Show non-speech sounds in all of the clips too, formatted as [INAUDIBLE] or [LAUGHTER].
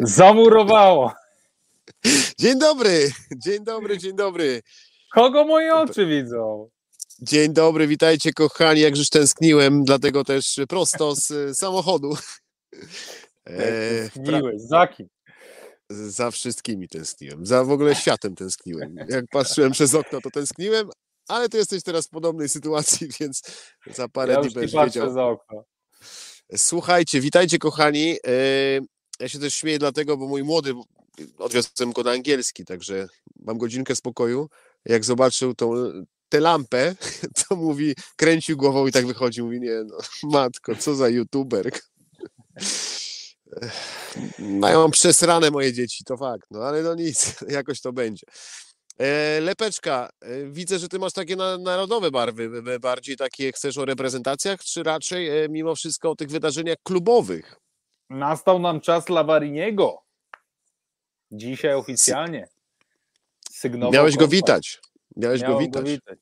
Zamurowało. Dzień dobry, dzień dobry, dzień dobry. Kogo moje oczy widzą? Dzień dobry, witajcie kochani, jakżeż tęskniłem, dlatego też prosto z e, samochodu. E, Tęskniłeś, za kim? Za wszystkimi tęskniłem, za w ogóle światem tęskniłem. Jak patrzyłem przez okno, to tęskniłem, ale ty jesteś teraz w podobnej sytuacji, [LAUGHS] więc za parę ja dni będziesz wiedział. za okno. Słuchajcie, witajcie kochani. E, ja się też śmieję dlatego, bo mój młody, odwiozłem go na angielski, także mam godzinkę spokoju. Jak zobaczył tą, tę lampę, [LAUGHS] to mówi, kręcił głową i tak wychodzi. Mówi, nie no, matko, co za youtuber. Mają no, przesrane moje dzieci, to fakt, no ale no nic, [LAUGHS] jakoś to będzie. E, Lepeczka, e, widzę, że ty masz takie narodowe barwy, bardziej takie chcesz o reprezentacjach, czy raczej e, mimo wszystko o tych wydarzeniach klubowych? Nastał nam czas Lawariniego. Dzisiaj oficjalnie. Sygnował Miałeś go witać. Miałeś Miałem go witać. go witać.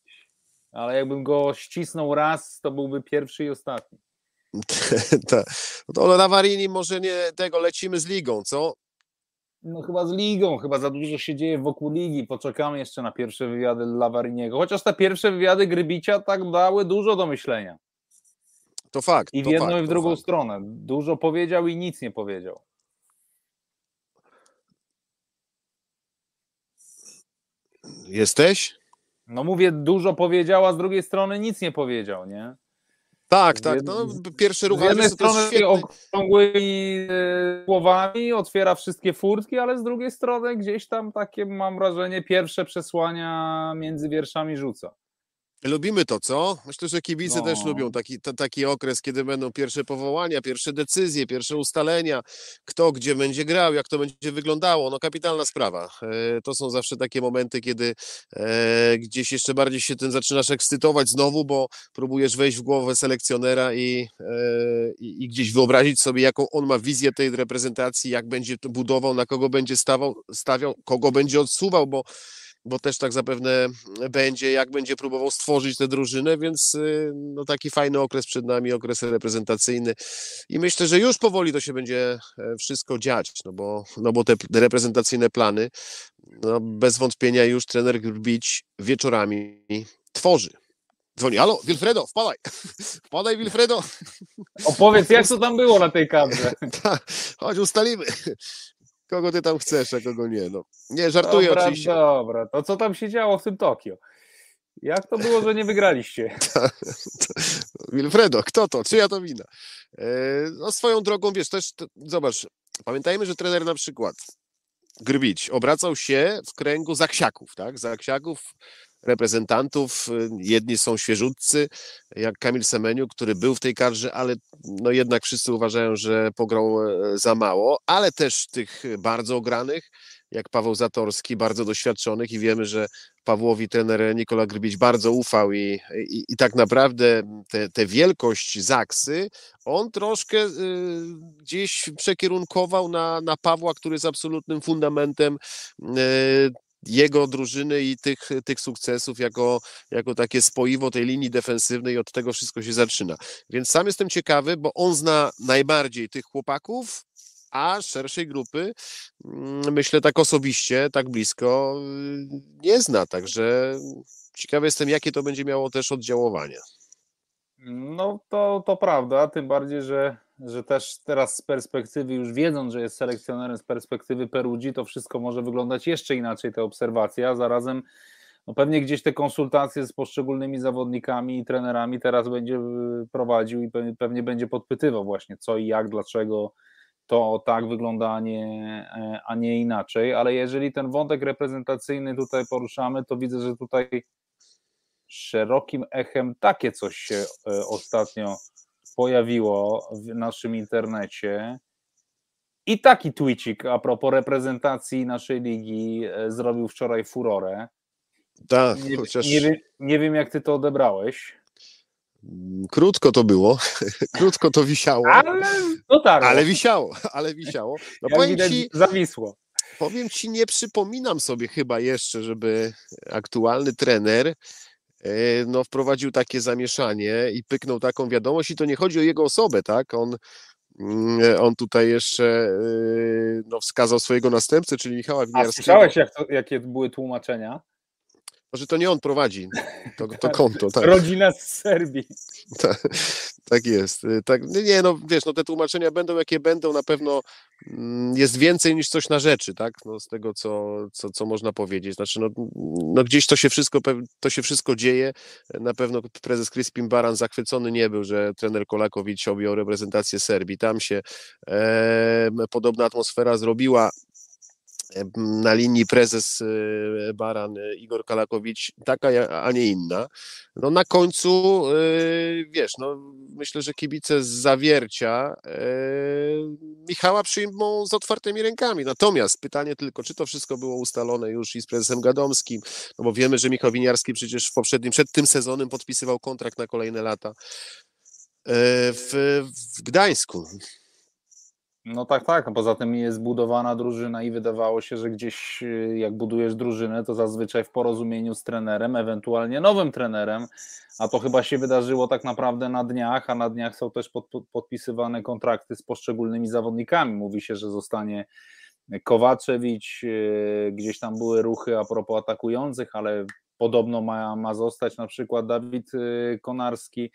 Ale jakbym go ścisnął raz, to byłby pierwszy i ostatni. [LAUGHS] No to Lavarini może nie tego lecimy z ligą, co? No chyba z ligą, chyba za dużo się dzieje wokół ligi. Poczekamy jeszcze na pierwsze wywiady Lavariniego. Chociaż te pierwsze wywiady Grybicia tak dały dużo do myślenia. To fakt. I w jedną fakt, i w drugą fakt. stronę. Dużo powiedział i nic nie powiedział. Jesteś? No mówię, dużo powiedział, a z drugiej strony nic nie powiedział, nie? Tak, tak. No, pierwszy ruch. Z jednej strony okrągłymi e, słowami otwiera wszystkie furtki, ale z drugiej strony gdzieś tam takie, mam wrażenie, pierwsze przesłania między wierszami rzuca. Lubimy to, co? Myślę, że kibice no. też lubią taki, t- taki okres, kiedy będą pierwsze powołania, pierwsze decyzje, pierwsze ustalenia, kto gdzie będzie grał, jak to będzie wyglądało. No kapitalna sprawa. E, to są zawsze takie momenty, kiedy e, gdzieś jeszcze bardziej się tym zaczynasz ekscytować znowu, bo próbujesz wejść w głowę selekcjonera i, e, i, gdzieś wyobrazić sobie, jaką on ma wizję tej reprezentacji, jak będzie to budował, na kogo będzie stawał, stawiał, kogo będzie odsuwał, bo bo też tak zapewne będzie, jak będzie próbował stworzyć tę drużynę, więc y, no, taki fajny okres przed nami, okres reprezentacyjny i myślę, że już powoli to się będzie e, wszystko dziać, no bo, no bo te reprezentacyjne plany, no bez wątpienia już trener Grbić wieczorami tworzy. Dzwoni, halo, Wilfredo, wpadaj, [LAUGHS] wpadaj Wilfredo. Opowiedz, jak to tam było na tej kadrze. [LAUGHS] Chodź, ustalimy kogo ty tam chcesz, a kogo nie. No. Nie, żartuję dobra, oczywiście. Dobra, to co tam się działo w tym Tokio? Jak to było, że nie wygraliście? [LAUGHS] Wilfredo, kto to? Czyja to wina? E, no swoją drogą, wiesz, też, to, zobacz, pamiętajmy, że trener na przykład Grbić obracał się w kręgu zaksiaków, tak? Zaksiaków reprezentantów. Jedni są świeżutcy, jak Kamil Semeniu, który był w tej kadrze, ale no jednak wszyscy uważają, że pograł e, za mało, ale też tych bardzo ogranych, jak Paweł Zatorski, bardzo doświadczonych i wiemy, że Pawłowi trener Nikola Grybić bardzo ufał i, i, i tak naprawdę tę wielkość Zaksy on troszkę y, gdzieś przekierunkował na, na Pawła, który jest absolutnym fundamentem y, jego drużyny i tych, tych sukcesów jako, jako takie spoiwo tej linii defensywnej od tego wszystko się zaczyna. Więc sam jestem ciekawy, bo on zna najbardziej tych chłopaków, a szerszej grupy mm, myślę tak osobiście, tak blisko y, nie zna, także ciekawy jestem, jakie to będzie miało też oddziaływanie. No to, to prawda, tym bardziej, że że też teraz z perspektywy, już wiedząc, że jest selekcjonerem z perspektywy Perugii, to wszystko może wyglądać jeszcze inaczej, te obserwacje, a zarazem no pewnie gdzieś te konsultacje z poszczególnymi zawodnikami i trenerami teraz będzie y, prowadził i pewnie będzie podpytywał właśnie co i jak, dlaczego to tak wygląda, a nie, e, a nie inaczej, ale jeżeli ten wątek reprezentacyjny tutaj poruszamy, to widzę, że tutaj szerokim echem takie coś się e, ostatnio pojawiło w naszym internecie. I taki tweetik a propos reprezentacji naszej ligi e, zrobił wczoraj furorę. Tak, nie, chociaż... nie, wiem, nie wiem, jak ty to odebrałeś. Mm, krótko to było, [LAUGHS] krótko to wisiało. Ale dotarło. Ale wisiało, ale wisiało. No jak powiem ci, zawisło. Powiem ci, nie przypominam sobie chyba jeszcze, żeby aktualny trener no, wprowadził takie zamieszanie i pyknął taką wiadomość i to nie chodzi o jego osobę, tak? On mm, on tutaj jeszcze no, wskazał swojego następcę, czyli Michała Winiarskiego. A słyszałeś, jak to, jakie były tłumaczenia? Może to nie on prowadzi to, to [LAUGHS] konto. Tak. Rodzina z Serbii. Tak, tak jest. Y, tak, nie, no wiesz, no te tłumaczenia będą jakie będą, na pewno mm, jest więcej niż coś na rzeczy, tak? No, z tego, co, co, co można powiedzieć. Znaczy, no, no gdzieś to się, wszystko, to się wszystko dzieje. Na pewno prezes Crispin Baran zachwycony nie był, że trener Kolakowicz objął reprezentację Serbii. Tam się e, podobna atmosfera zrobiła na linii prezes y, Baran y, Igor Kalakowicz taka, a nie inna. No na końcu, y, wiesz, no myślę, że kibice z zawiercia Michała przyjmą z otwartymi rękami. Natomiast pytanie tylko, czy to wszystko było ustalone już i z prezesem Gadomskim, no bo wiemy, że Michał Winiarski przecież w poprzednim, przed tym sezonem podpisywał kontrakt na kolejne lata w, w Gdańsku. No tak, tak. Poza tym jest zbudowana drużyna i wydawało się, że gdzieś y, jak budujesz drużynę, to zazwyczaj w porozumieniu z trenerem, ewentualnie nowym trenerem, a to chyba się wydarzyło tak naprawdę na dniach, a na dniach są też pod, podpisywane kontrakty z poszczególnymi zawodnikami. Mówi się, że zostanie Kowaczewicz, y, gdzieś tam były ruchy a propos atakujących, ale podobno ma, ma zostać na przykład Dawid y, Konarski.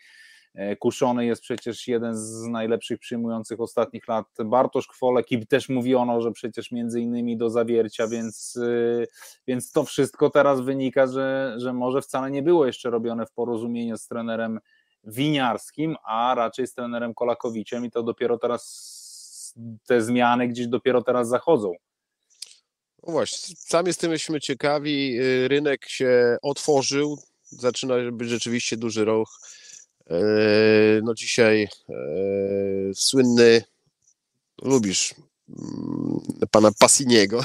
E, kuszony jest przecież jeden z najlepszych przyjmujących ostatnich lat Bartosz Kwolek i też mówiono, że przecież między innymi do zawiercia, więc, e, więc to wszystko teraz wynika, że, że może wcale nie było jeszcze robione w porozumieniu z trenerem Winiarskim, a raczej z trenerem Kolakowiciem i to dopiero teraz te zmiany gdzieś dopiero teraz zachodzą. No właśnie, sam jesteśmy ciekawi, y, rynek się otworzył, zaczyna być rzeczywiście duży ruch no dzisiaj e, słynny, lubisz mm, pana Passiniego,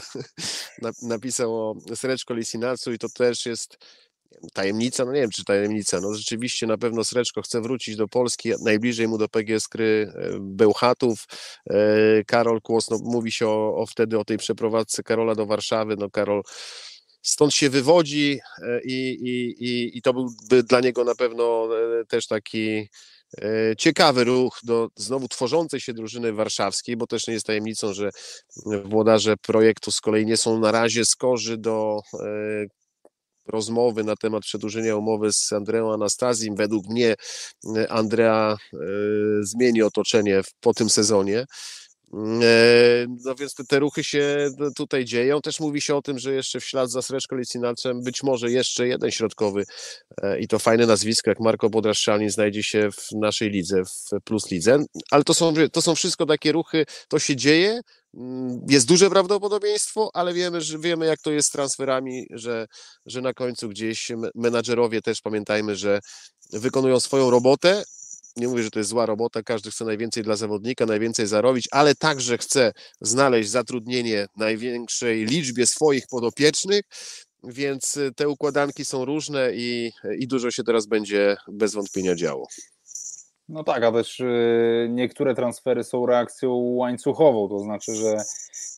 [LAUGHS] napisał o Sreczko Lisinacu i to też jest tajemnica, no nie wiem czy tajemnica, no rzeczywiście na pewno Sreczko chce wrócić do Polski, najbliżej mu do PGS Kry e, Bełchatów, Karol Kłos, no mówi się o, o wtedy o tej przeprowadzce Karola do Warszawy, no Karol stąd się wywodzi e, i, i, i, i to byłby dla niego na pewno e, też taki e, ciekawy ruch do znowu tworzącej się drużyny warszawskiej, bo też nie jest tajemnicą, że włodarze projektu z kolei nie są na razie skorzy do rozmowy na temat przedłużenia umowy z Andreą Anastazim. Według mnie Andrea zmieni otoczenie po tym sezonie. E, no więc te, te, ruchy się tutaj dzieją. Też mówi się o tym, że jeszcze w ślad za Sreczko Licinacem być może jeszcze jeden środkowy e, i to fajne nazwisko jak Marko Bodraszczalin znajdzie się w naszej lidze, w Plus Lidze. Ale to są, to są wszystko takie ruchy, to się dzieje, mm, jest duże prawdopodobieństwo, ale wiemy, że wiemy jak to jest z transferami, że, że na końcu gdzieś menadżerowie też pamiętajmy, że wykonują swoją robotę, nie mówię, że to jest zła robota, każdy chce najwięcej dla zawodnika, najwięcej zarobić, ale także chce znaleźć zatrudnienie największej liczbie swoich podopiecznych, więc y, te układanki są różne i, i dużo się teraz będzie bez wątpienia działo. No tak, a też y, niektóre transfery są reakcją łańcuchową, to znaczy, że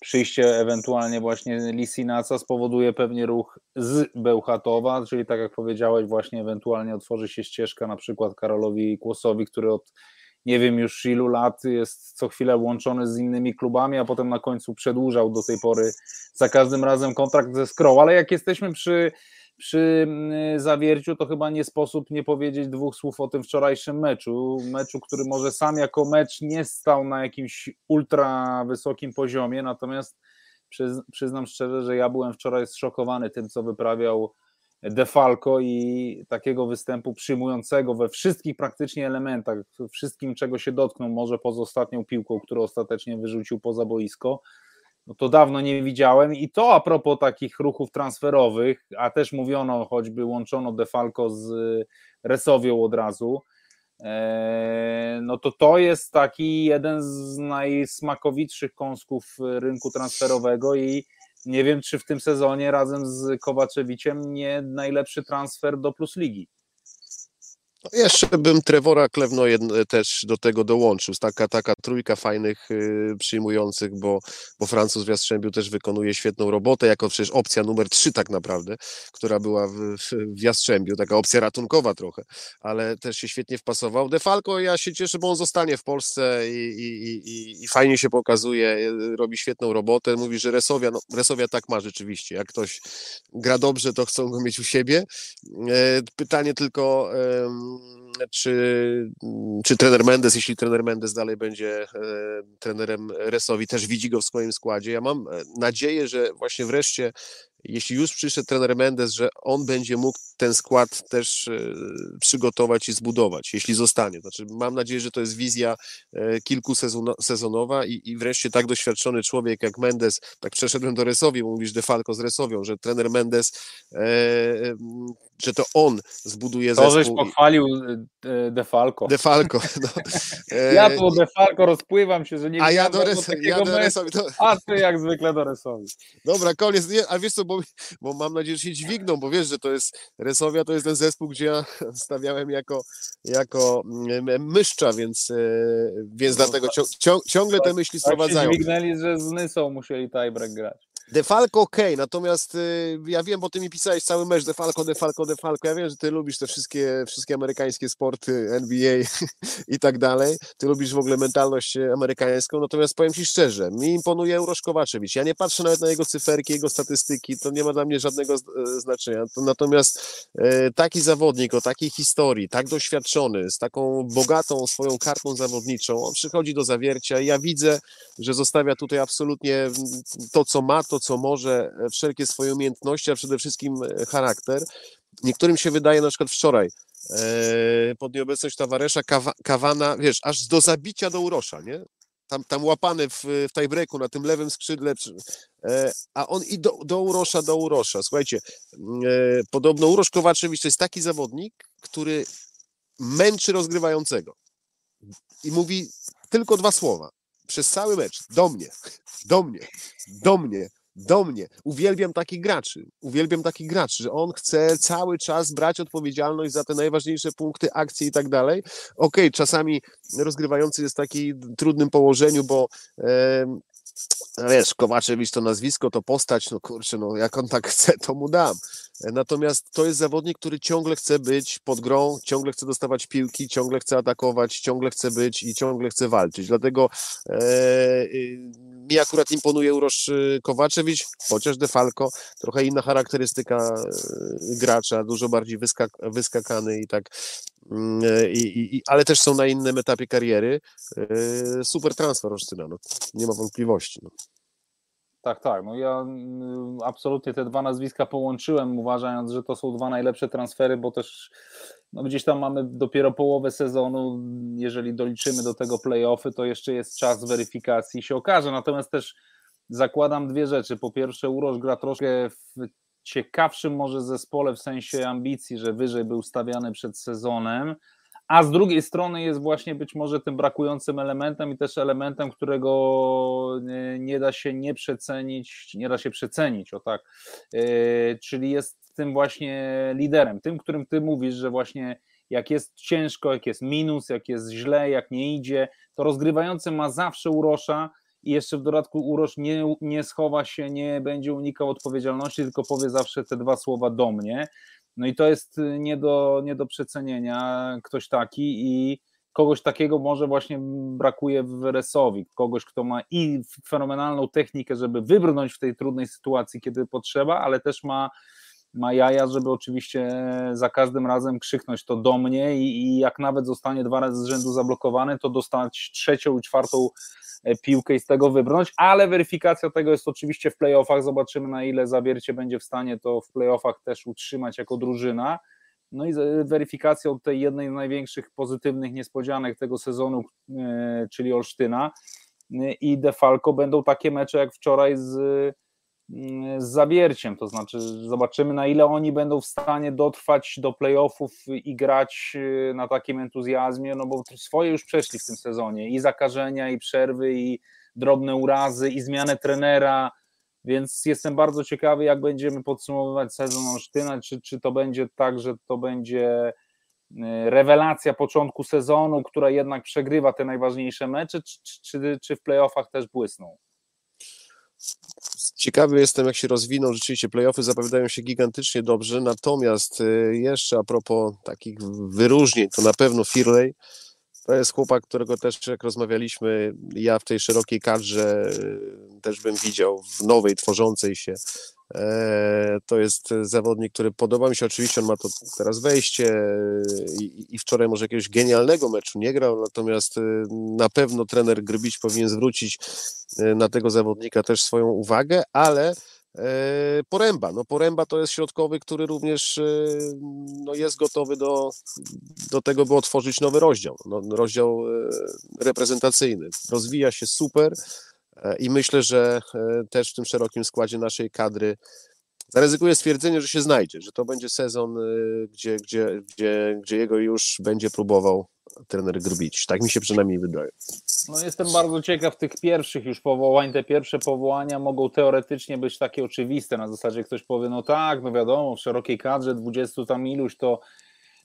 przyjście ewentualnie właśnie Lisinaca spowoduje pewnie ruch z Bełchatowa, czyli tak jak powiedziałeś, właśnie ewentualnie otworzy się ścieżka na przykład Karolowi Kłosowi, który od nie wiem już ilu lat jest co chwilę łączony z innymi klubami, a potem na końcu przedłużał do tej pory za każdym razem kontrakt ze Skroł, ale jak jesteśmy przy przy mm, zawierciu to chyba nie sposób nie powiedzieć dwóch słów o tym wczorajszym meczu. Meczu, który może sam jako mecz nie stał na jakimś ultra wysokim poziomie, natomiast przyznam szczerze, że ja byłem wczoraj zszokowany tym, co wyprawiał Defalco i takiego występu przyjmującego we wszystkich praktycznie elementach, wszystkim czego się dotknął, może poza ostatnią piłką, którą ostatecznie wyrzucił poza boisko, no to dawno nie widziałem i to a propos takich ruchów transferowych, a też mówiono, choćby łączono Defalco z Resowią od razu, e, no to to jest taki jeden z najsmakowitszych kąsków rynku transferowego i nie wiem, czy w tym sezonie razem z Kowaczewiciem nie najlepszy transfer do Plus Ligi. Jeszcze bym Trevora Klewno też do tego dołączył. Taka, taka trójka fajnych y, przyjmujących, bo, bo Francuz w Jastrzębiu też wykonuje świetną robotę, jako przecież opcja numer trzy tak naprawdę, która była w, w Jastrzębiu, taka opcja ratunkowa trochę, ale też się świetnie wpasował. Defalco, ja się cieszę, bo on zostanie w Polsce i, i, i, i fajnie się pokazuje, y, robi świetną robotę. Mówi, że Resowia, no Resowia tak ma rzeczywiście. Jak ktoś gra dobrze, to chcą go mieć u siebie. E, pytanie tylko, czy, czy trener Mendes, jeśli trener Mendes dalej będzie e, trenerem Resowi, też widzi go w swoim składzie. Ja mam e, nadzieję, że właśnie wreszcie jeśli już przyszedł trener Mendes, że on będzie mógł ten skład też e, przygotować i zbudować, jeśli zostanie. Znaczy, mam nadzieję, że to jest wizja kilkusezonowa i, i wreszcie tak doświadczony człowiek jak Mendes, tak przeszedłem do Resowi, mówisz Defalco z Resowią, że trener Mendes, e, że to on zbuduje to, zespół. To żeś pochwalił Defalco. Defalco, [LAUGHS] no. Ja tu Defalco rozpływam się, że nie A ja do, res, ja do Resowi. A ty jak zwykle do Resowi. Dobra, koniec. Nie, a wiesz co, bo, bo mam nadzieję, że się dźwigną, bo wiesz, że to jest Resowia, to jest ten zespół, gdzie ja [LAUGHS] stawiałem jako, jako mm, myszcza, więc, e, więc no, dlatego ciąg, ciągle te myśli tak sprowadzają. Tak dźwignęli, że z Nysą musieli tiebreak grać. Defalco ok, natomiast y, ja wiem, bo ty mi pisałeś cały mecz Defalco, Defalco, Defalco. Ja wiem, że ty lubisz te wszystkie, wszystkie amerykańskie sporty, NBA [LAUGHS] i tak dalej. Ty lubisz w ogóle mentalność amerykańską, natomiast powiem ci szczerze, mi imponuje Eurosz Kowaczewicz. Ja nie patrzę nawet na jego cyferki, jego statystyki, to nie ma dla mnie żadnego e, znaczenia. Natomiast e, taki zawodnik o takiej historii, tak doświadczony, z taką bogatą swoją kartą zawodniczą, on przychodzi do zawiercia i ja widzę, że zostawia tutaj absolutnie to, co ma, to, co może, e, wszelkie swoje umiejętności, a przede wszystkim e, charakter. Niektórym się wydaje, na przykład wczoraj, e, pod nieobecność towarzysza Kawana, wiesz, aż do zabicia do Urosza, nie? Tam, tam łapany w, w tiebreaku na tym lewym skrzydle, a on i do, do Urosza, do Urosza. Słuchajcie, podobno Urosz Kowaczewicz to jest taki zawodnik, który męczy rozgrywającego i mówi tylko dwa słowa przez cały mecz do mnie, do mnie, do mnie, do mnie. Uwielbiam takich graczy. Uwielbiam takich graczy, że on chce cały czas brać odpowiedzialność za te najważniejsze punkty, akcje i tak dalej. Okej, czasami rozgrywający jest w takim trudnym położeniu, bo wiesz, Kowaczewicz to nazwisko, to postać, no kurczę, no jak on tak [LAUGHS] chce, to mu dam. Natomiast to jest zawodnik, który ciągle chce być pod grą, ciągle chce dostawać piłki, ciągle chce atakować, ciągle chce być i ciągle chce walczyć. Dlatego e, mi akurat imponuje Urosz y, Kowaczewicz, chociaż Defalco, trochę inna charakterystyka y, gracza, dużo bardziej wyskak wyskakany i tak, e, i, i, ale też są na innym etapie kariery. E, super transfer Olsztyna, no, nie ma wątpliwości. No. Tak, tak. No ja mm, absolutnie te dwa nazwiska połączyłem, uważając, że to są dwa najlepsze transfery, bo też no gdzieś tam mamy dopiero połowę sezonu. Jeżeli doliczymy do tego playoffy, to jeszcze jest czas weryfikacji i się okaże. Natomiast też zakładam dwie rzeczy. Po pierwsze, Uroż gra troszkę w ciekawszym może zespole w sensie ambicji, że wyżej był stawiany przed sezonem a z drugiej strony jest właśnie być może tym brakującym elementem i też elementem, którego nie da się nie przecenić, nie da się przecenić, o tak, e, czyli jest tym właśnie liderem, tym, którym ty mówisz, że właśnie jak jest ciężko, jak jest minus, jak jest źle, jak nie idzie, to rozgrywający ma zawsze urosza i jeszcze w dodatku urosz nie, nie schowa się, nie będzie unikał odpowiedzialności, tylko powie zawsze te dwa słowa do mnie. No i to jest y, nie do, nie do przecenienia ktoś taki i kogoś takiego może właśnie brakuje w Resowi, kogoś, kto ma i fenomenalną technikę, żeby wybrnąć w tej trudnej sytuacji, kiedy potrzeba, ale też ma, ma jaja, żeby oczywiście za każdym razem krzyknąć to do mnie i, i jak nawet zostanie dwa razy z rzędu zablokowany, to dostać trzecią i czwartą E, piłkę i z tego wybrnąć, ale weryfikacja tego jest oczywiście w playoffach, zobaczymy na ile Zawiercie będzie w stanie to w playoffach też utrzymać jako drużyna, no i weryfikacją tej jednej z największych pozytywnych niespodzianek tego sezonu, e, czyli Olsztyna. E, i Defalco będą takie mecze jak wczoraj z z zawierciem, to znaczy zobaczymy na ile oni będą w stanie dotrwać do playoffów i grać y, na takim entuzjazmie, no bo swoje już przeszli w tym sezonie. I zakażenia, i przerwy, i drobne urazy, i zmianę trenera, więc jestem bardzo ciekawy, jak będziemy podsumowywać sezon Olsztyna, czy, czy to będzie tak, że to będzie rewelacja początku sezonu, która jednak przegrywa te najważniejsze mecze, czy, czy, czy w playoffach też błysną? Ciekawy jestem, jak się rozwiną. Rzeczywiście playoffy zapowiadają się gigantycznie dobrze. Natomiast y, jeszcze a propos takich wyróżnień, to na pewno Firley. To jest chłopak, którego też jak rozmawialiśmy, ja w tej szerokiej kadrze y, też bym widział w nowej, tworzącej się E, to jest zawodnik, który podoba mi się. Oczywiście on ma to teraz wejście i, i wczoraj może jakiegoś genialnego meczu nie grał, natomiast e, na pewno trener Grybić powinien zwrócić e, na tego zawodnika też swoją uwagę, ale Poręba. No Poręba to jest środkowy, który również no, jest gotowy do, do tego, by otworzyć nowy rozdział. No, rozdział reprezentacyjny. Rozwija się super. I myślę, że też w tym szerokim składzie naszej kadry zaryzykuję stwierdzenie, że się znajdzie, że to będzie sezon, gdzie, gdzie, gdzie, gdzie jego już będzie próbował trener Grbić. Tak mi się przynajmniej wydaje. No jestem bardzo ciekaw tych pierwszych już powołań. Te pierwsze powołania mogą teoretycznie być takie oczywiste. Na zasadzie ktoś powie, no tak, no wiadomo, w szerokiej kadrze 20 tam iluś to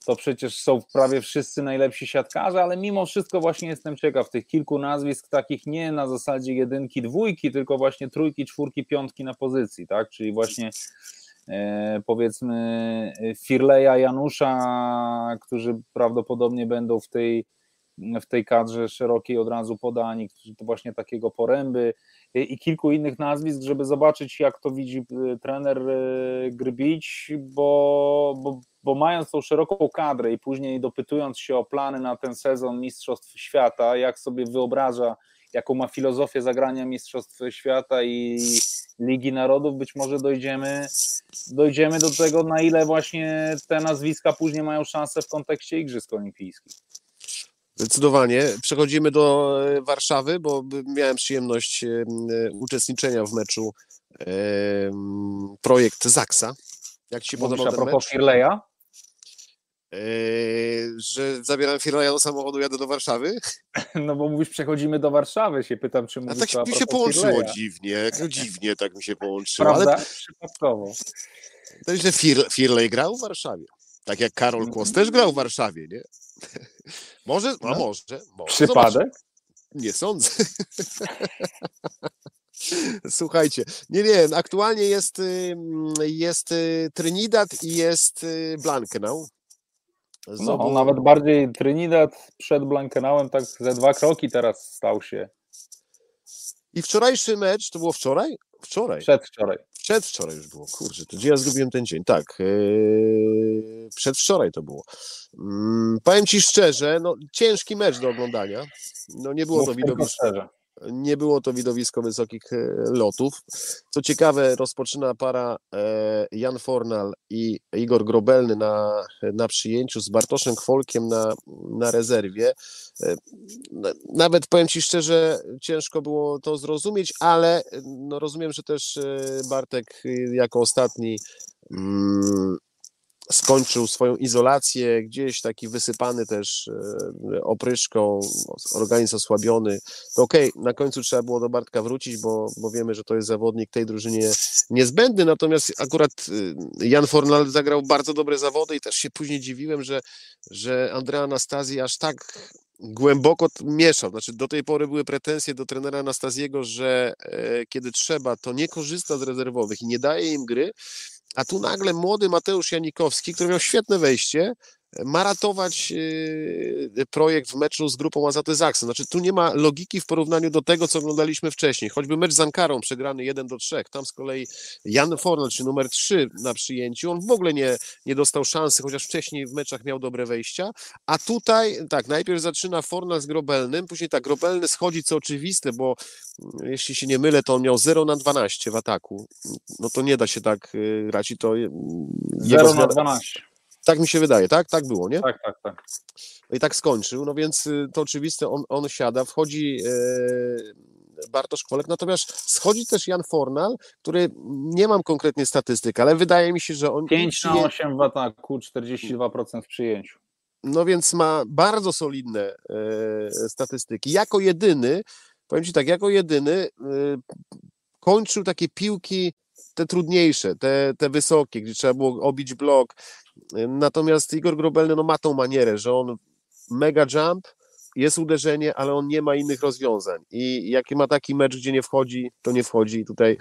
to przecież są prawie wszyscy najlepsi siatkarze, ale mimo wszystko właśnie jestem ciekaw tych kilku nazwisk takich nie na zasadzie jedynki, dwójki, tylko właśnie trójki, czwórki, piątki na pozycji, tak? Czyli właśnie powiedzmy Firleja, Janusza, którzy prawdopodobnie będą w tej w tej kadrze szerokiej od razu podani, to właśnie takiego poręby i kilku innych nazwisk, żeby zobaczyć, jak to widzi e, trener e, Grybić, bo, bo, bo mając tą szeroką kadrę i później dopytując się o plany na ten sezon Mistrzostw Świata, jak sobie wyobraża, jaką ma filozofię zagrania Mistrzostw Świata i Ligi Narodów, być może dojdziemy, dojdziemy do tego, na ile właśnie te nazwiska później mają szansę w kontekście Igrzysk Olimpijskich. Zdecydowanie. Przechodzimy do e, Warszawy, bo miałem przyjemność e, uczestniczenia w meczu e, projekt Zaksa. Jak Ci się podobał ten a propos mecz? Firleja? że zabieram Firleja do samochodu, jadę do Warszawy? [LAUGHS] No bo mówisz, przechodzimy do Warszawy, się pytam, czy mówisz A tak mi się połączyło Firleja. dziwnie, no dziwnie tak mi się połączyło. Prawda? Ale... Przypadkowo. To jest, że Fir Firlej grał w Warszawie. Tak jak Karol Kłos też grał w Warszawie, nie? [LAUGHS] Może, a no. może, może. Przypadek? Nie sądzę. [LAUGHS] Słuchajcie, nie wiem, aktualnie jest, jest y, Trinidad i jest y, Blankenau. No, nawet bardziej Trinidad przed Blankenauem, tak ze dwa kroki teraz stał się. I wczorajszy mecz, to było wczoraj? Wczoraj. Przedwczoraj. Przedwczoraj już było, kurczę, to gdzie ja zrobiłem ten dzień? Tak, yy, przedwczoraj to było. Yy, powiem Ci szczerze, no ciężki mecz do oglądania. No nie było Mów to widowisko nie było to widowisko wysokich e, lotów. Co ciekawe, rozpoczyna para e, Jan Fornal i Igor Grobelny na, na przyjęciu z Bartoszem Kwolkiem na, na rezerwie. E, nawet powiem Ci szczerze, ciężko było to zrozumieć, ale no rozumiem, że też Bartek jako ostatni mm, skończył swoją izolację, gdzieś taki wysypany też e, opryszką, organizm osłabiony, to okej, okay, na końcu trzeba było do Bartka wrócić, bo, bo wiemy, że to jest zawodnik tej drużynie niezbędny, natomiast akurat e, Jan Fornal zagrał bardzo dobre zawody i też się później dziwiłem, że, że Andrea Anastazji aż tak głęboko mieszał. Znaczy, do tej pory były pretensje do trenera Anastaziego, że e, kiedy trzeba, to nie korzysta z rezerwowych i nie daje im gry. A tu nagle młody Mateusz Janikowski, który miał świetne wejście, ma ratować yy, projekt w meczu z grupą Azaty Zaksa. Znaczy tu nie ma logiki w porównaniu do tego, co oglądaliśmy wcześniej. Choćby mecz z Ankarą przegrany 1 do 3. Tam z kolei Jan Fornal, czy numer 3 na przyjęciu, on w ogóle nie, nie dostał szansy, chociaż wcześniej w meczach miał dobre wejścia. A tutaj, tak, najpierw zaczyna Fornal z Grobelnym, później tak, Grobelny schodzi, co oczywiste, bo mm, jeśli się nie mylę, to on miał 0 na 12 w ataku. No to nie da się tak yy, grać i to... 0 na 12. Tak mi się wydaje, tak? Tak było, nie? Tak, tak, tak. I tak skończył, no więc y, to oczywiste, on, on siada, wchodzi e, Bartosz Kwolek, natomiast schodzi też Jan Fornal, który nie mam konkretnie statystyk, ale wydaje mi się, że on... 5 na 8 w ataku, 42% w przyjęciu. No więc ma bardzo solidne e, statystyki. Jako jedyny, powiem Ci tak, jako jedyny e, kończył takie piłki te trudniejsze, te, te wysokie, gdzie trzeba było obić blok, Natomiast Igor Grobelny no, ma tą manierę, że on mega jump, jest uderzenie, ale on nie ma innych rozwiązań. I jak ma taki mecz, gdzie nie wchodzi, to nie wchodzi. Tutaj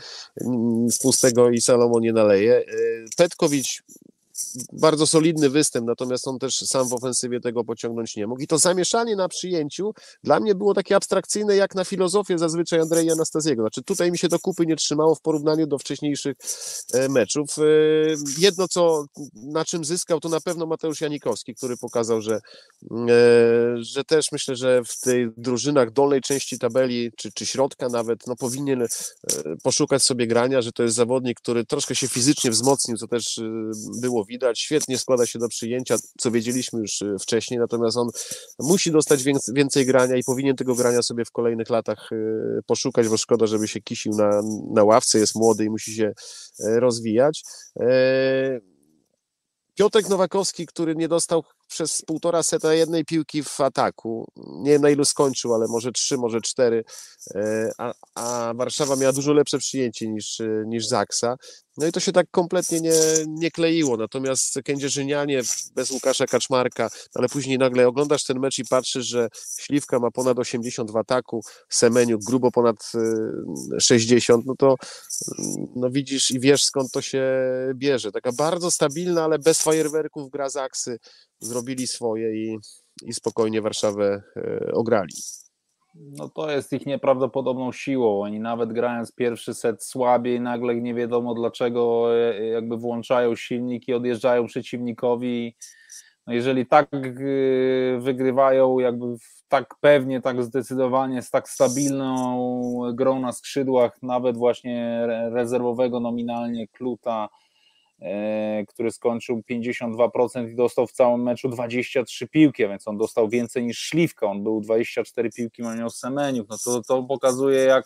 z pustego i Salomon nie naleje. Petkowicz bardzo solidny występ, natomiast on też sam w ofensywie tego pociągnąć nie mógł. I to zamieszanie na przyjęciu dla mnie było takie abstrakcyjne, jak na filozofię zazwyczaj Andrzeja Anastaziego. Znaczy tutaj mi się do kupy nie trzymało w porównaniu do wcześniejszych e, meczów. E, jedno, co na czym zyskał, to na pewno Mateusz Janikowski, który pokazał, że, e, że też myślę, że w tych drużynach dolnej części tabeli, czy, czy środka nawet, no powinien poszukać sobie grania, że to jest zawodnik, który troszkę się fizycznie wzmocnił, co też było widać, świetnie składa się do przyjęcia, co wiedzieliśmy już y, wcześniej, natomiast on musi dostać więcej grania i powinien tego grania sobie w kolejnych latach y, poszukać, bo szkoda, żeby się kisił na, na ławce, jest młody i musi się e, rozwijać. E, Piotrek Nowakowski, który nie dostał przez półtora seta jednej piłki w ataku. Nie wiem na ilu skończył, ale może trzy, może cztery. E, a, a Warszawa miała dużo lepsze przyjęcie niż, niż Zaksa. No i to się tak kompletnie nie, nie kleiło. Natomiast Kędzierzynianie bez Łukasza Kaczmarka, ale później nagle oglądasz ten mecz i patrzysz, że Śliwka ma ponad 80 w ataku, Semeniuk grubo ponad 60, y, no to no widzisz i wiesz skąd to się bierze. Taka bardzo stabilna, ale bez fajerwerków gra Zaksy. Zrobili swoje i, i spokojnie Warszawę y, ograli no to jest ich nieprawdopodobną siłą. Oni nawet grając pierwszy set słabiej, nagle nie wiadomo dlaczego e, jakby włączają silnik i odjeżdżają przeciwnikowi. No jeżeli tak e, wygrywają jakby tak pewnie, tak zdecydowanie, z tak stabilną grą na skrzydłach, nawet właśnie rezerwowego nominalnie Kluta, E, który skończył 52% i dostał w całym meczu 23 piłki, więc on dostał więcej niż Śliwka, on był 24 piłki, miał Semeniuk, no to, to pokazuje jak,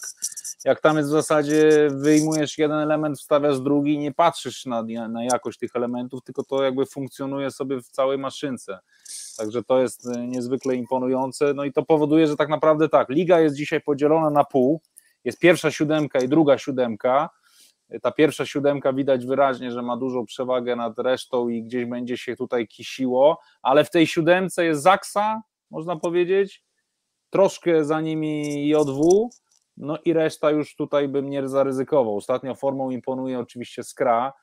jak tam jest w zasadzie wyjmujesz jeden element, wstawiasz drugi i nie patrzysz na, na jakość tych elementów, tylko to jakby funkcjonuje sobie w całej maszynce. Także to jest e, niezwykle imponujące. No i to powoduje, że tak naprawdę tak, liga jest dzisiaj podzielona na pół. Jest pierwsza siódemka i druga siódemka ta pierwsza siódemka widać wyraźnie, że ma dużą przewagę nad resztą i gdzieś będzie się tutaj kisiło, ale w tej siódemce jest Zaksa, można powiedzieć, troszkę za nimi JW, no i reszta już tutaj bym nie zaryzykował. Ostatnio formą imponuje oczywiście Skra,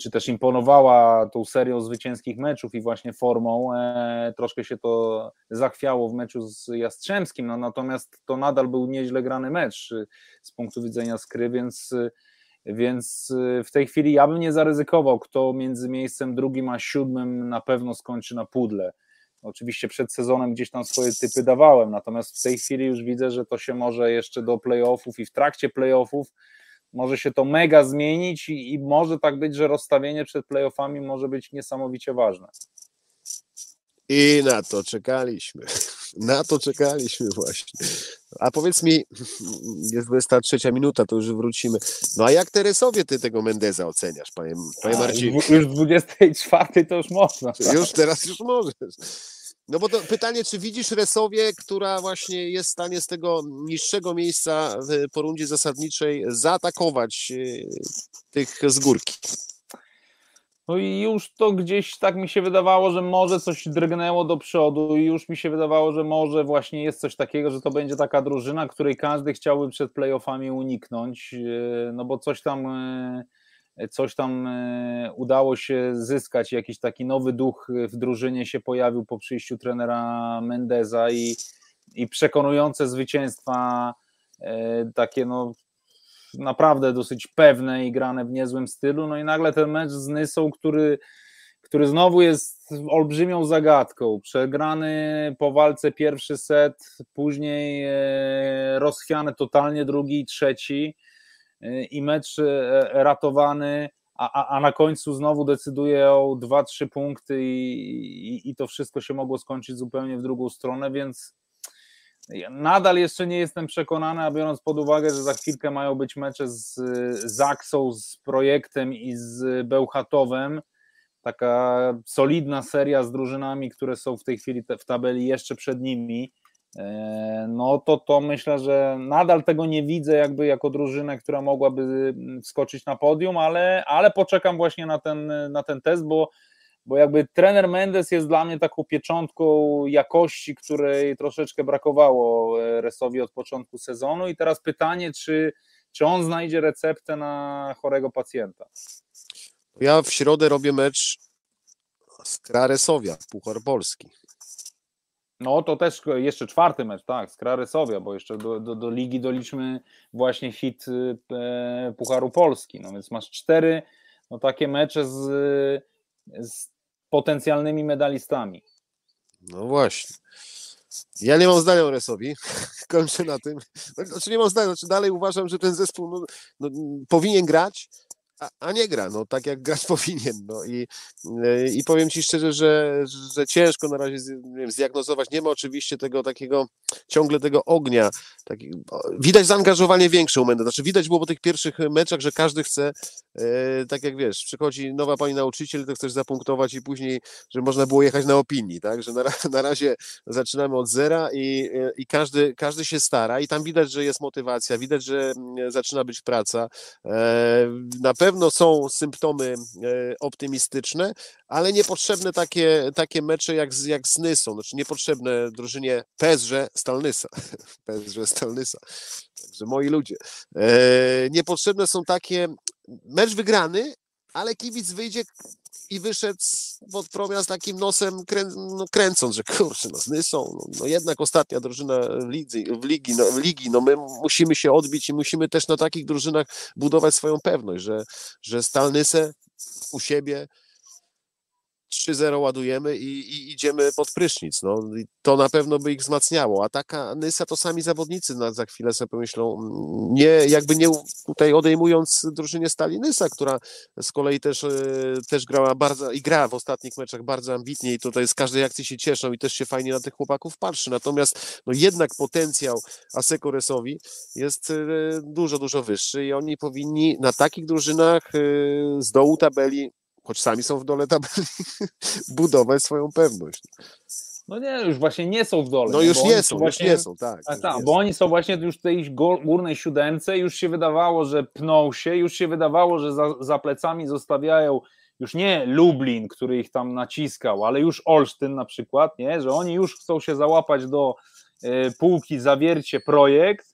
czy też imponowała tą serią zwycięskich meczów i właśnie formą. E, troszkę się to zachwiało w meczu z Jastrzębskim, no natomiast to nadal był nieźle grany mecz y, z punktu widzenia skry, więc, y, więc y, w tej chwili ja bym nie zaryzykował, kto między miejscem drugim a siódmym na pewno skończy na pudle. Oczywiście przed sezonem gdzieś tam swoje typy dawałem, natomiast w tej chwili już widzę, że to się może jeszcze do playoffów i w trakcie playoffów może się to mega zmienić i, i może tak być, że rozstawienie przed playoffami może być niesamowicie ważne. I na to czekaliśmy. [LAUGHS] Na to czekaliśmy właśnie. A powiedz mi, [LAUGHS] jest 23 minuta, to już wrócimy. No a jak Teresowie ty tego Mendeza oceniasz, panie, panie Marcin? Już w 24 to już można. Już teraz już możesz. No bo to pytanie, czy widzisz Resowie, która właśnie jest w stanie z tego niższego miejsca po rundzie zasadniczej zaatakować y, tych z górki? No i już to gdzieś tak mi się wydawało, że może coś drgnęło do przodu i już mi się wydawało, że może właśnie jest coś takiego, że to będzie taka drużyna, której każdy chciałby przed playoffami uniknąć, y, no bo coś tam y, coś tam e, udało się zyskać, jakiś taki nowy duch w drużynie się pojawił po przyjściu trenera Mendeza i, i przekonujące zwycięstwa, e, takie no naprawdę dosyć pewne i grane w niezłym stylu, no i nagle ten mecz z Nysą, który, który znowu jest olbrzymią zagadką, przegrany po walce pierwszy set, później e, rozchwiany totalnie drugi i trzeci, i mecz e, ratowany, a, a, na końcu znowu decyduje o 2-3 punkty i, i, i to wszystko się mogło skończyć zupełnie w drugą stronę, więc nadal jeszcze nie jestem przekonany, a biorąc pod uwagę, że za chwilkę mają być mecze z Zaksą, z projektem i z Bełchatowem, taka solidna seria z drużynami, które są w tej chwili w tabeli jeszcze przed nimi, no to, to myślę, że nadal tego nie widzę jakby jako drużynę, która mogłaby mm, wskoczyć na podium, ale, ale poczekam właśnie na ten, na ten test, bo, bo jakby trener Mendes jest dla mnie taką pieczątką jakości, której troszeczkę brakowało e, Resowi od początku sezonu i teraz pytanie, czy, czy on znajdzie receptę na chorego pacjenta. Ja w środę robię mecz z Kraresowia, Puchar Polski. No to też jeszcze czwarty mecz, tak, z Kraresowia, bo jeszcze do, do, do ligi doliczmy właśnie hit e, Pucharu Polski, no więc masz cztery no, takie mecze z, z potencjalnymi medalistami. No właśnie. Ja nie mam zdania o Resowi. [LAUGHS] Kończę na tym. Znaczy nie mam zdania, znaczy dalej uważam, że ten zespół no, no, powinien grać, a, a, nie gra, no tak jak grać [LAUGHS] powinien. No i, e, i powiem Ci szczerze, że, że ciężko na razie zdiagnozować. Nie ma oczywiście tego takiego, ciągle tego ognia. Taki, widać zaangażowanie większe u. Znaczy widać było po tych pierwszych meczach, że każdy chce, e, tak jak wiesz, przychodzi nowa pani nauczyciel, to chcesz zapunktować i później, że można było jechać na opinii, tak? Że na, [LAUGHS] na razie zaczynamy od zera i, i każdy, każdy się stara i tam widać, że jest motywacja, widać, że mm, zaczyna być praca. E, na pewno pewno są symptomy e, optymistyczne, ale niepotrzebne takie, takie mecze jak z, jak z Nysą, znaczy niepotrzebne drużynie Pezrze Stalnysa. [LAUGHS] Pezrze Stalnysa. Także moi ludzie. E, niepotrzebne są takie mecz wygrany, ale kibic wyjdzie i wyszedł pod promia z takim nosem krę, no, kręcąc, że kurczę, no z Nysą, no, no jednak ostatnia drużyna w, w, ligi, no, w ligi, no my musimy się odbić i musimy też na takich drużynach budować swoją pewność, że, że Stalnysę u siebie 3-0 ładujemy i, i, idziemy pod prysznic. No, to na pewno by ich wzmacniało. A taka Nysa to sami zawodnicy na, za chwilę sobie pomyślą, mm, nie, jakby nie tutaj odejmując drużynie Stali Nysa, która z kolei też, e, też grała bardzo i gra w ostatnich meczach bardzo ambitnie i tutaj z każdej akcji się cieszą i też się fajnie na tych chłopaków patrzy. Natomiast no, jednak potencjał Asekoresowi jest e, dużo, dużo wyższy i oni powinni na takich drużynach e, z dołu tabeli choć sami są w dole tabeli, [LAUGHS] budować swoją pewność. No nie, już właśnie nie są w dole. No już nie są, właśnie, już nie są, tak. tak, tak bo oni są właśnie już w tej górnej siódemce, już się wydawało, że pną się, już się wydawało, że za, za plecami zostawiają już nie Lublin, który ich tam naciskał, ale już Olsztyn na przykład, nie? że oni już chcą się załapać do y, półki, zawiercie projekt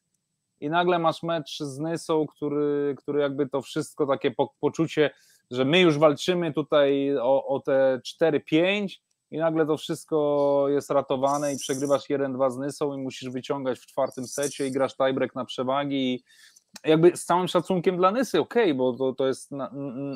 i nagle masz mecz z Nysą, który, który jakby to wszystko takie po, poczucie że my już walczymy tutaj o, o te 4-5 i nagle to wszystko jest ratowane i przegrywasz 1-2 z Nysą i musisz wyciągać w czwartym secie i grasz tiebreak na przewagi i jakby z całym szacunkiem dla Nysy, okej, okay, bo to, to jest na,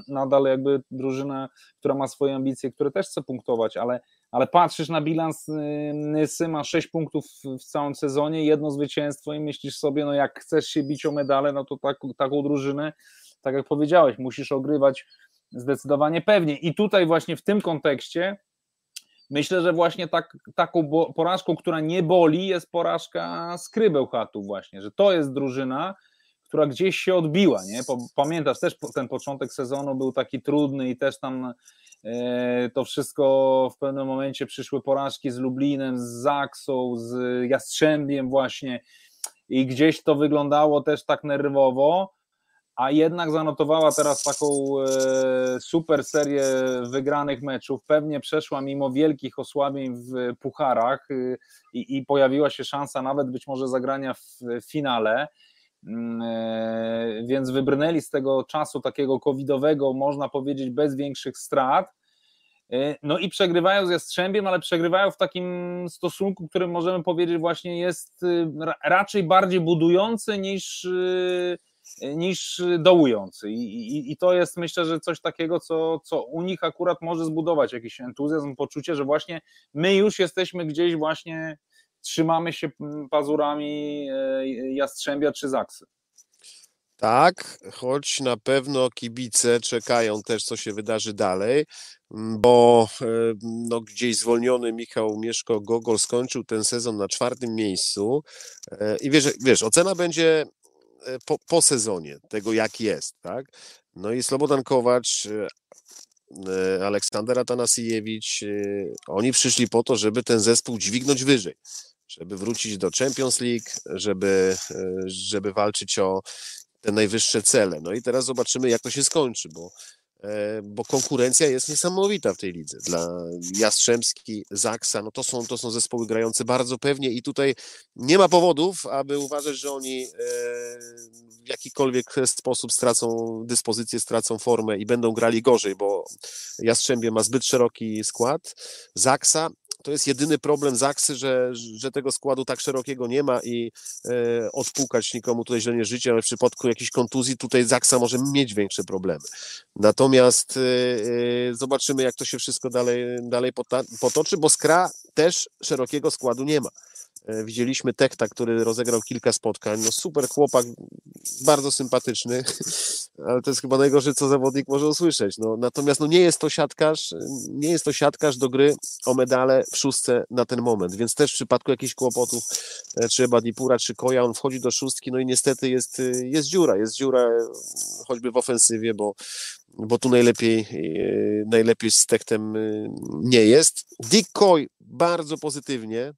nadal jakby drużyna, która ma swoje ambicje, które też chce punktować, ale, ale patrzysz na bilans y, Nysy, ma 6 punktów w całym sezonie, jedno zwycięstwo i myślisz sobie, no jak chcesz się bić o medale, no to tak, taką drużynę tak jak powiedziałeś, musisz ogrywać zdecydowanie pewnie. I tutaj właśnie w tym kontekście myślę, że właśnie tak, taką porażką, która nie boli, jest porażka Skrybeł Chatów właśnie, że to jest drużyna, która gdzieś się odbiła, nie? Pamiętasz, też ten początek sezonu był taki trudny i też tam e, to wszystko w pewnym momencie przyszły porażki z Lublinem, z Zaksą, z Jastrzębiem właśnie i gdzieś to wyglądało też tak nerwowo, a jednak zanotowała teraz taką e, super serię wygranych meczów. Pewnie przeszła mimo wielkich osłabień w pucharach y, i, i pojawiła się szansa nawet być może zagrania w finale. Mm, e, więc wybrnęli z tego czasu takiego covidowego, można powiedzieć, bez większych strat. E, no i przegrywają z Jastrzębiem, ale przegrywają w takim stosunku, który możemy powiedzieć właśnie jest y, raczej bardziej budujący niż y, niż dołujący. I, i, I, to jest myślę, że coś takiego, co, co u nich akurat może zbudować jakiś entuzjazm, poczucie, że właśnie my już jesteśmy gdzieś właśnie, trzymamy się pazurami e, Jastrzębia czy Zaksy. Tak, choć na pewno kibice czekają też, co się wydarzy dalej, bo e, no, gdzieś zwolniony Michał Mieszko-Gogol skończył ten sezon na czwartym miejscu e, i wiesz, wiesz ocena będzie po, po sezonie, tego jak jest, tak? No i Slobodan Kowacz, e, e, Aleksander Atanasiewicz, oni przyszli po to, żeby ten zespół dźwignąć wyżej, żeby wrócić do Champions League, żeby, żeby walczyć o te najwyższe cele. No i teraz zobaczymy, jak to się skończy, bo E, bo konkurencja jest niesamowita w tej lidze. Dla Jastrzębski, Zaksa, no to są, to są zespoły grające bardzo pewnie i tutaj nie ma powodów, aby uważać, że oni e, w jakikolwiek sposób stracą dyspozycję, stracą formę i będą grali gorzej, bo Jastrzębie ma zbyt szeroki skład. Zaksa to jest jedyny problem Zaksy, że, że tego składu tak szerokiego nie ma i e, odpukać nikomu tutaj źle nie życie, ale w przypadku jakiejś kontuzji tutaj Zaksa może mieć większe problemy. Natomiast e, e, zobaczymy, jak to się wszystko dalej, dalej potoczy, bo Skra też szerokiego składu nie ma. E, widzieliśmy Tekta, który rozegrał kilka spotkań. No super chłopak, bardzo sympatyczny, [LAUGHS] ale to jest chyba najgorsze, co zawodnik może usłyszeć. No, natomiast no, nie jest to siatkarz, nie jest to siatkarz do gry o medale w szóstce na ten moment, więc też w przypadku jakichś kłopotów, e, czy Badipura, czy Koja, on wchodzi do szóstki, no i niestety jest, e, jest dziura, jest dziura choćby w ofensywie, bo, bo tu najlepiej, najlepiej z Tektem nie jest. Dick Coy bardzo pozytywnie,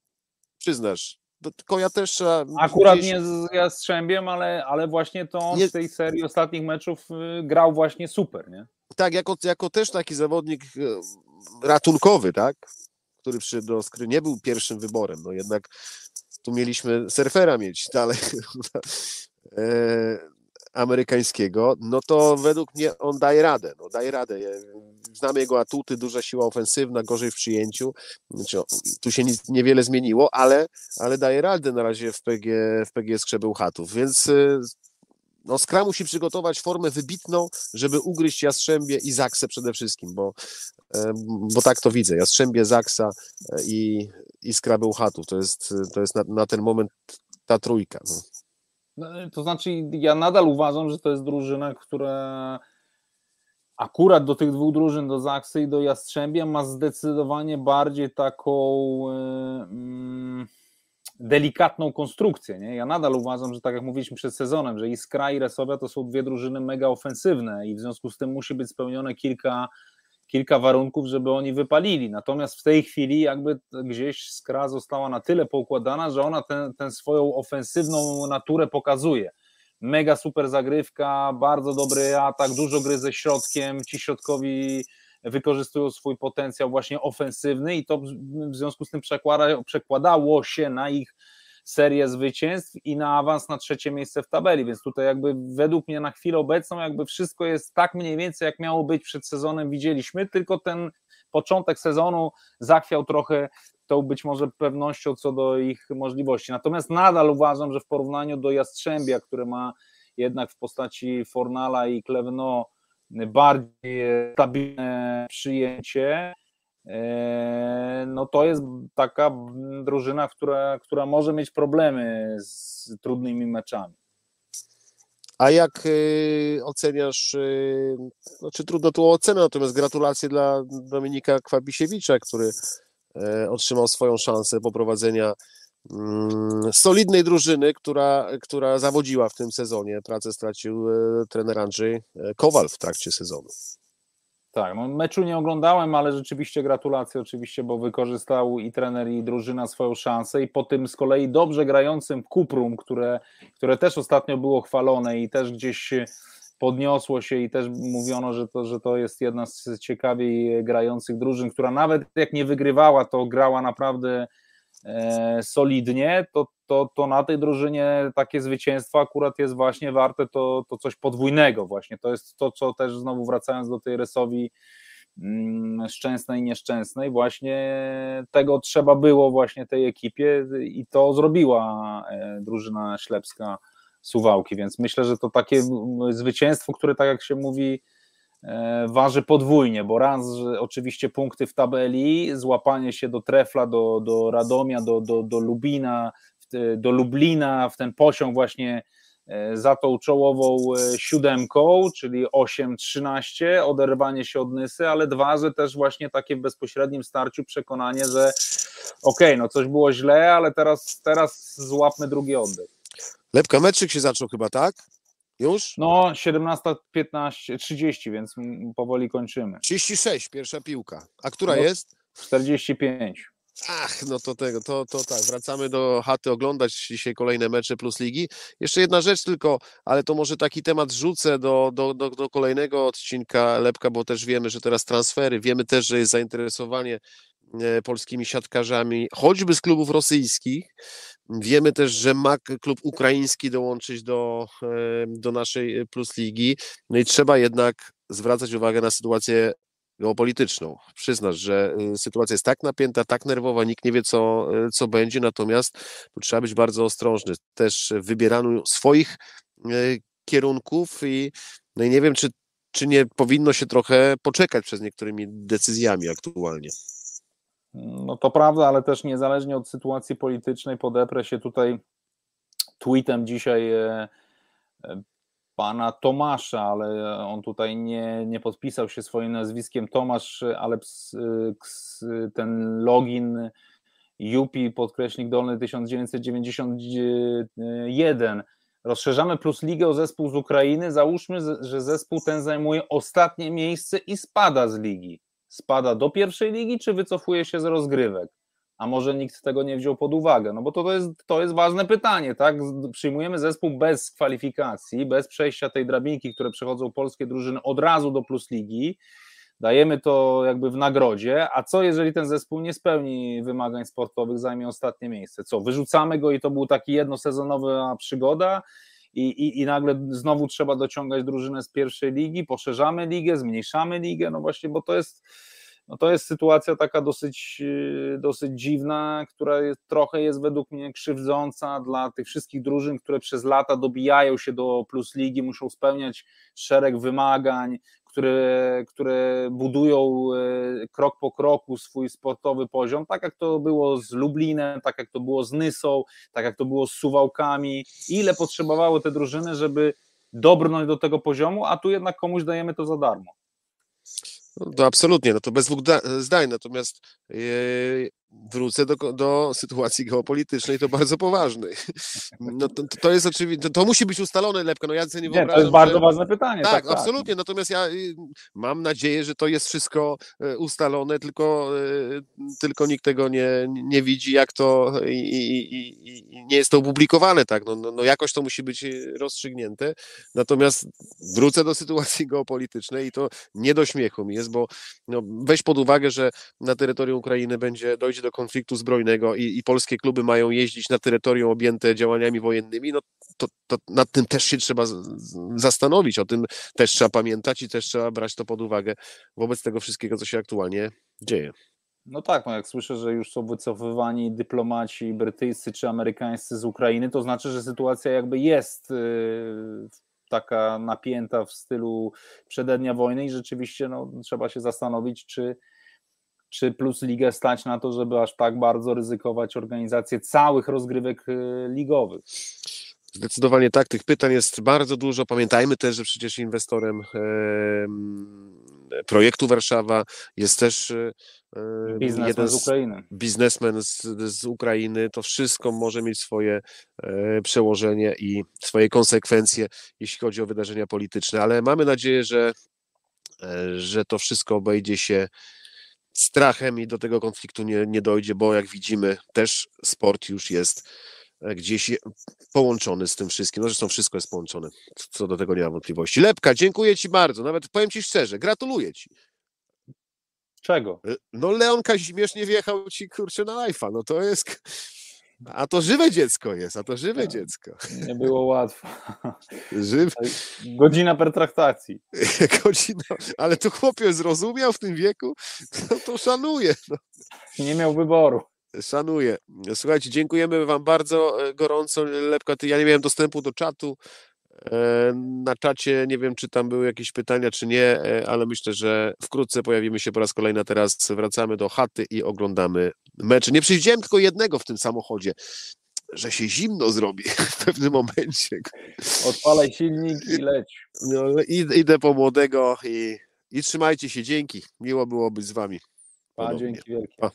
przyznasz. Tylko ja też trzeba. Akurat gdzieś... nie z Jastrzębiem, ale, ale właśnie to nie... w tej serii ostatnich meczów y, grał właśnie super, nie? Tak, jako, jako też taki zawodnik y, ratunkowy, tak? Który przyszedł do skry, nie był pierwszym wyborem. No jednak tu mieliśmy surfera mieć dalej. [LAUGHS] Amerykańskiego, no to według mnie on daje radę. No, daje radę. Znamy jego atuty, duża siła ofensywna, gorzej w przyjęciu. Znaczy, tu się nic, niewiele zmieniło, ale, ale daje radę na razie w PG, w PG Chatów. Więc y, no, Skra musi przygotować formę wybitną, żeby ugryźć Jastrzębie i Zaksę przede wszystkim, bo, e, bo tak to widzę. Jastrzębie, Zaksa e, i, i Skra. To jest, to jest na, na ten moment ta trójka. No. No, to znaczy, ja nadal uważam, że to jest drużyna, która akurat do tych dwóch drużyn, do Zaksy i do Jastrzębia, ma zdecydowanie bardziej taką e, mm, delikatną konstrukcję. Nie? Ja nadal uważam, że tak jak mówiliśmy przed sezonem, że Iskra i Resowia to są dwie drużyny mega ofensywne i w związku z tym musi być spełnione kilka kilka warunków, żeby oni wypalili. Natomiast w tej chwili jakby gdzieś skra została na tyle poukładana, że ona tę swoją ofensywną naturę pokazuje. Mega super zagrywka, bardzo dobry atak, dużo gry ze środkiem, ci środkowi wykorzystują swój potencjał właśnie ofensywny i to w związku z tym przekłada, przekładało się na ich serię zwycięstw i na awans na trzecie miejsce w tabeli, więc tutaj jakby według mnie na chwilę obecną jakby wszystko jest tak mniej więcej jak miało być przed sezonem widzieliśmy, tylko ten początek sezonu zachwiał trochę tą być może pewnością co do ich możliwości. Natomiast nadal uważam, że w porównaniu do Jastrzębia, które ma jednak w postaci Fornala i Klewno bardziej stabilne przyjęcie, no to jest taka drużyna, która, która może mieć problemy z trudnymi meczami. A jak y, oceniasz, y, no czy trudno tu ocenę, natomiast gratulacje dla Dominika Kwabisiewicza, który otrzymał swoją szansę poprowadzenia mm, solidnej drużyny, która, która zawodziła w tym sezonie. Pracę stracił e, trener Andrzej e, Kowal w trakcie sezonu. Tak, no meczu nie oglądałem, ale rzeczywiście gratulacje oczywiście, bo wykorzystał i trener i drużyna swoją szansę i po tym z kolei dobrze grającym Kuprum, które, które też ostatnio było chwalone i też gdzieś podniosło się i też mówiono, że to, że to jest jedna z ciekawiej grających drużyn, która nawet jak nie wygrywała, to grała naprawdę e, solidnie, to, to, to na tej drużynie takie zwycięstwo akurat jest właśnie warte to, to coś podwójnego właśnie. To jest to, co też znowu wracając do tej Resowi mm, szczęsnej, nieszczęsnej, właśnie tego trzeba było właśnie tej ekipie i to zrobiła e, drużyna ślepska Suwałki, więc myślę, że to takie zwycięstwo, które tak jak się mówi e, waży podwójnie, bo raz oczywiście punkty w tabeli, złapanie się do Trefla, do, do Radomia, do, do, do Lubina, do Lublina w ten posiąg właśnie e, za tą czołową e, siódemką, czyli 8-13, oderwanie się od Nysy, ale dwa, że też właśnie takie w bezpośrednim starciu przekonanie, że okej, okay, no coś było źle, ale teraz, teraz złapmy drugi oddech. Lepka meczyk się zaczął chyba, tak? Już? No, 17.15, 30, więc powoli kończymy. 36, pierwsza piłka. A która no, jest? 45. Ach, no to tego, to, to tak, wracamy do chaty oglądać dzisiaj kolejne mecze plus ligi. Jeszcze jedna rzecz tylko, ale to może taki temat rzucę do, do, do, do kolejnego odcinka Lepka, bo też wiemy, że teraz transfery, wiemy też, że jest zainteresowanie e, polskimi siatkarzami, choćby z klubów rosyjskich. Wiemy też, że ma klub ukraiński dołączyć do, e, do naszej Plus Ligi. No i trzeba jednak zwracać uwagę na sytuację geopolityczną. Przyznasz, że y, sytuacja jest tak napięta, tak nerwowa, nikt nie wie, co, y, co będzie, natomiast tu trzeba być bardzo ostrożny też w wybieraniu swoich y, kierunków i, no i nie wiem, czy, czy nie powinno się trochę poczekać przez niektórymi decyzjami aktualnie. No to prawda, ale też niezależnie od sytuacji politycznej podeprę się tutaj tweetem dzisiaj e, e, pana Tomasza, ale on tutaj nie, nie podpisał się swoim nazwiskiem Tomasz, ale ten login Jupi podkreśnik dolny 1991. Rozszerzamy plus ligę o zespół z Ukrainy. Załóżmy, że zespół ten zajmuje ostatnie miejsce i spada z ligi. Spada do pierwszej ligi, czy wycofuje się z rozgrywek? A może nikt tego nie wziął pod uwagę? No bo to, to, jest, to jest ważne pytanie, tak? Przyjmujemy zespół bez kwalifikacji, bez przejścia tej drabinki, które przechodzą polskie drużyny od razu do plus ligi, dajemy to jakby w nagrodzie, a co jeżeli ten zespół nie spełni wymagań sportowych, zajmie ostatnie miejsce? Co, wyrzucamy go i to był taki jednosezonowa przygoda i, i, i nagle znowu trzeba dociągać drużynę z pierwszej ligi, poszerzamy ligę, zmniejszamy ligę, no właśnie, bo to jest no to jest sytuacja taka dosyć, y, dosyć dziwna, która trochę jest według mnie krzywdząca dla tych wszystkich drużyn, które przez lata dobijają się do plus ligi, muszą spełniać szereg wymagań, które, które budują y, krok po kroku swój sportowy poziom, tak jak to było z Lublinem, tak jak to było z Nysą, tak jak to było z Suwałkami. Ile potrzebowały te drużyny, żeby dobrnąć do tego poziomu, a tu jednak komuś dajemy to za darmo. No to absolutnie, no to bez dwóch zdań, natomiast yy, wrócę do, do sytuacji geopolitycznej, to bardzo poważnej. No to, to jest oczywiście, to, to, musi być ustalone lepko, no ja sobie nie wyobrażam. Nie, to jest bardzo że... ważne pytanie. Tak, tak, tak. absolutnie, natomiast ja y, mam nadzieję, że to jest wszystko y, ustalone, tylko, y, tylko nikt tego nie, nie widzi, jak to i, i, i nie jest to opublikowane, tak, no, no, no jakoś to musi być rozstrzygnięte, natomiast wrócę do sytuacji geopolitycznej i to nie do śmiechu mi jest, bo no, weź pod uwagę, że na terytorium Ukrainy będzie, dojdzie do konfliktu zbrojnego i, i polskie kluby mają jeździć na terytorium objęte działaniami wojennymi, no to, to nad tym też się trzeba zastanowić, o tym też trzeba pamiętać i też trzeba brać to pod uwagę wobec tego wszystkiego, co się aktualnie dzieje. No tak, no jak słyszę, że już są wycofywani dyplomaci brytyjscy czy amerykańscy z Ukrainy, to znaczy, że sytuacja jakby jest y, taka napięta w stylu przedednia wojny i rzeczywiście no, trzeba się zastanowić, czy czy Plus Ligę stać na to, żeby aż tak bardzo ryzykować organizację całych rozgrywek y, ligowych? Zdecydowanie tak, tych pytań jest bardzo dużo. Pamiętajmy też, że przecież inwestorem projektu Warszawa jest też e, biznesmen jeden z, z Ukrainy. Biznesmen z, z, Ukrainy. To wszystko może mieć swoje e, przełożenie i swoje konsekwencje, jeśli chodzi o wydarzenia polityczne, ale mamy nadzieję, że, e, że to wszystko obejdzie się strachem i do tego konfliktu nie, nie dojdzie, bo jak widzimy, też sport już jest e, gdzieś połączony z tym wszystkim. No zresztą wszystko jest połączone. Co do tego nie ma wątpliwości. Lepka, dziękuję Ci bardzo. Nawet powiem Ci szczerze, gratuluję Ci. Czego? E, no Leon Kazimierz nie wjechał Ci kurczę na live'a. No to jest a to żywe dziecko jest, a to żywe tak. dziecko. Nie było łatwo. Żywe. [LAUGHS] Godzina pertraktacji. [LAUGHS] Godzina, ale to chłopiec zrozumiał w tym wieku, no to szanuję. No. Nie miał wyboru. Szanuję. Słuchajcie, dziękujemy Wam bardzo e, gorąco. Lepka, ja nie miałem dostępu do czatu. E, na czacie nie wiem, czy tam były jakieś pytania, czy nie, e, ale myślę, że wkrótce pojawimy się po raz kolejny. Teraz wracamy do chaty i oglądamy mecz. Nie przewidziałem tylko jednego w tym samochodzie, że się zimno zrobi w pewnym momencie. Odpalaj silnik i leć. No, idę po młodego i, i trzymajcie się. Dzięki. Miło było być z Wami. Pa, dzięki wielkie. Pa.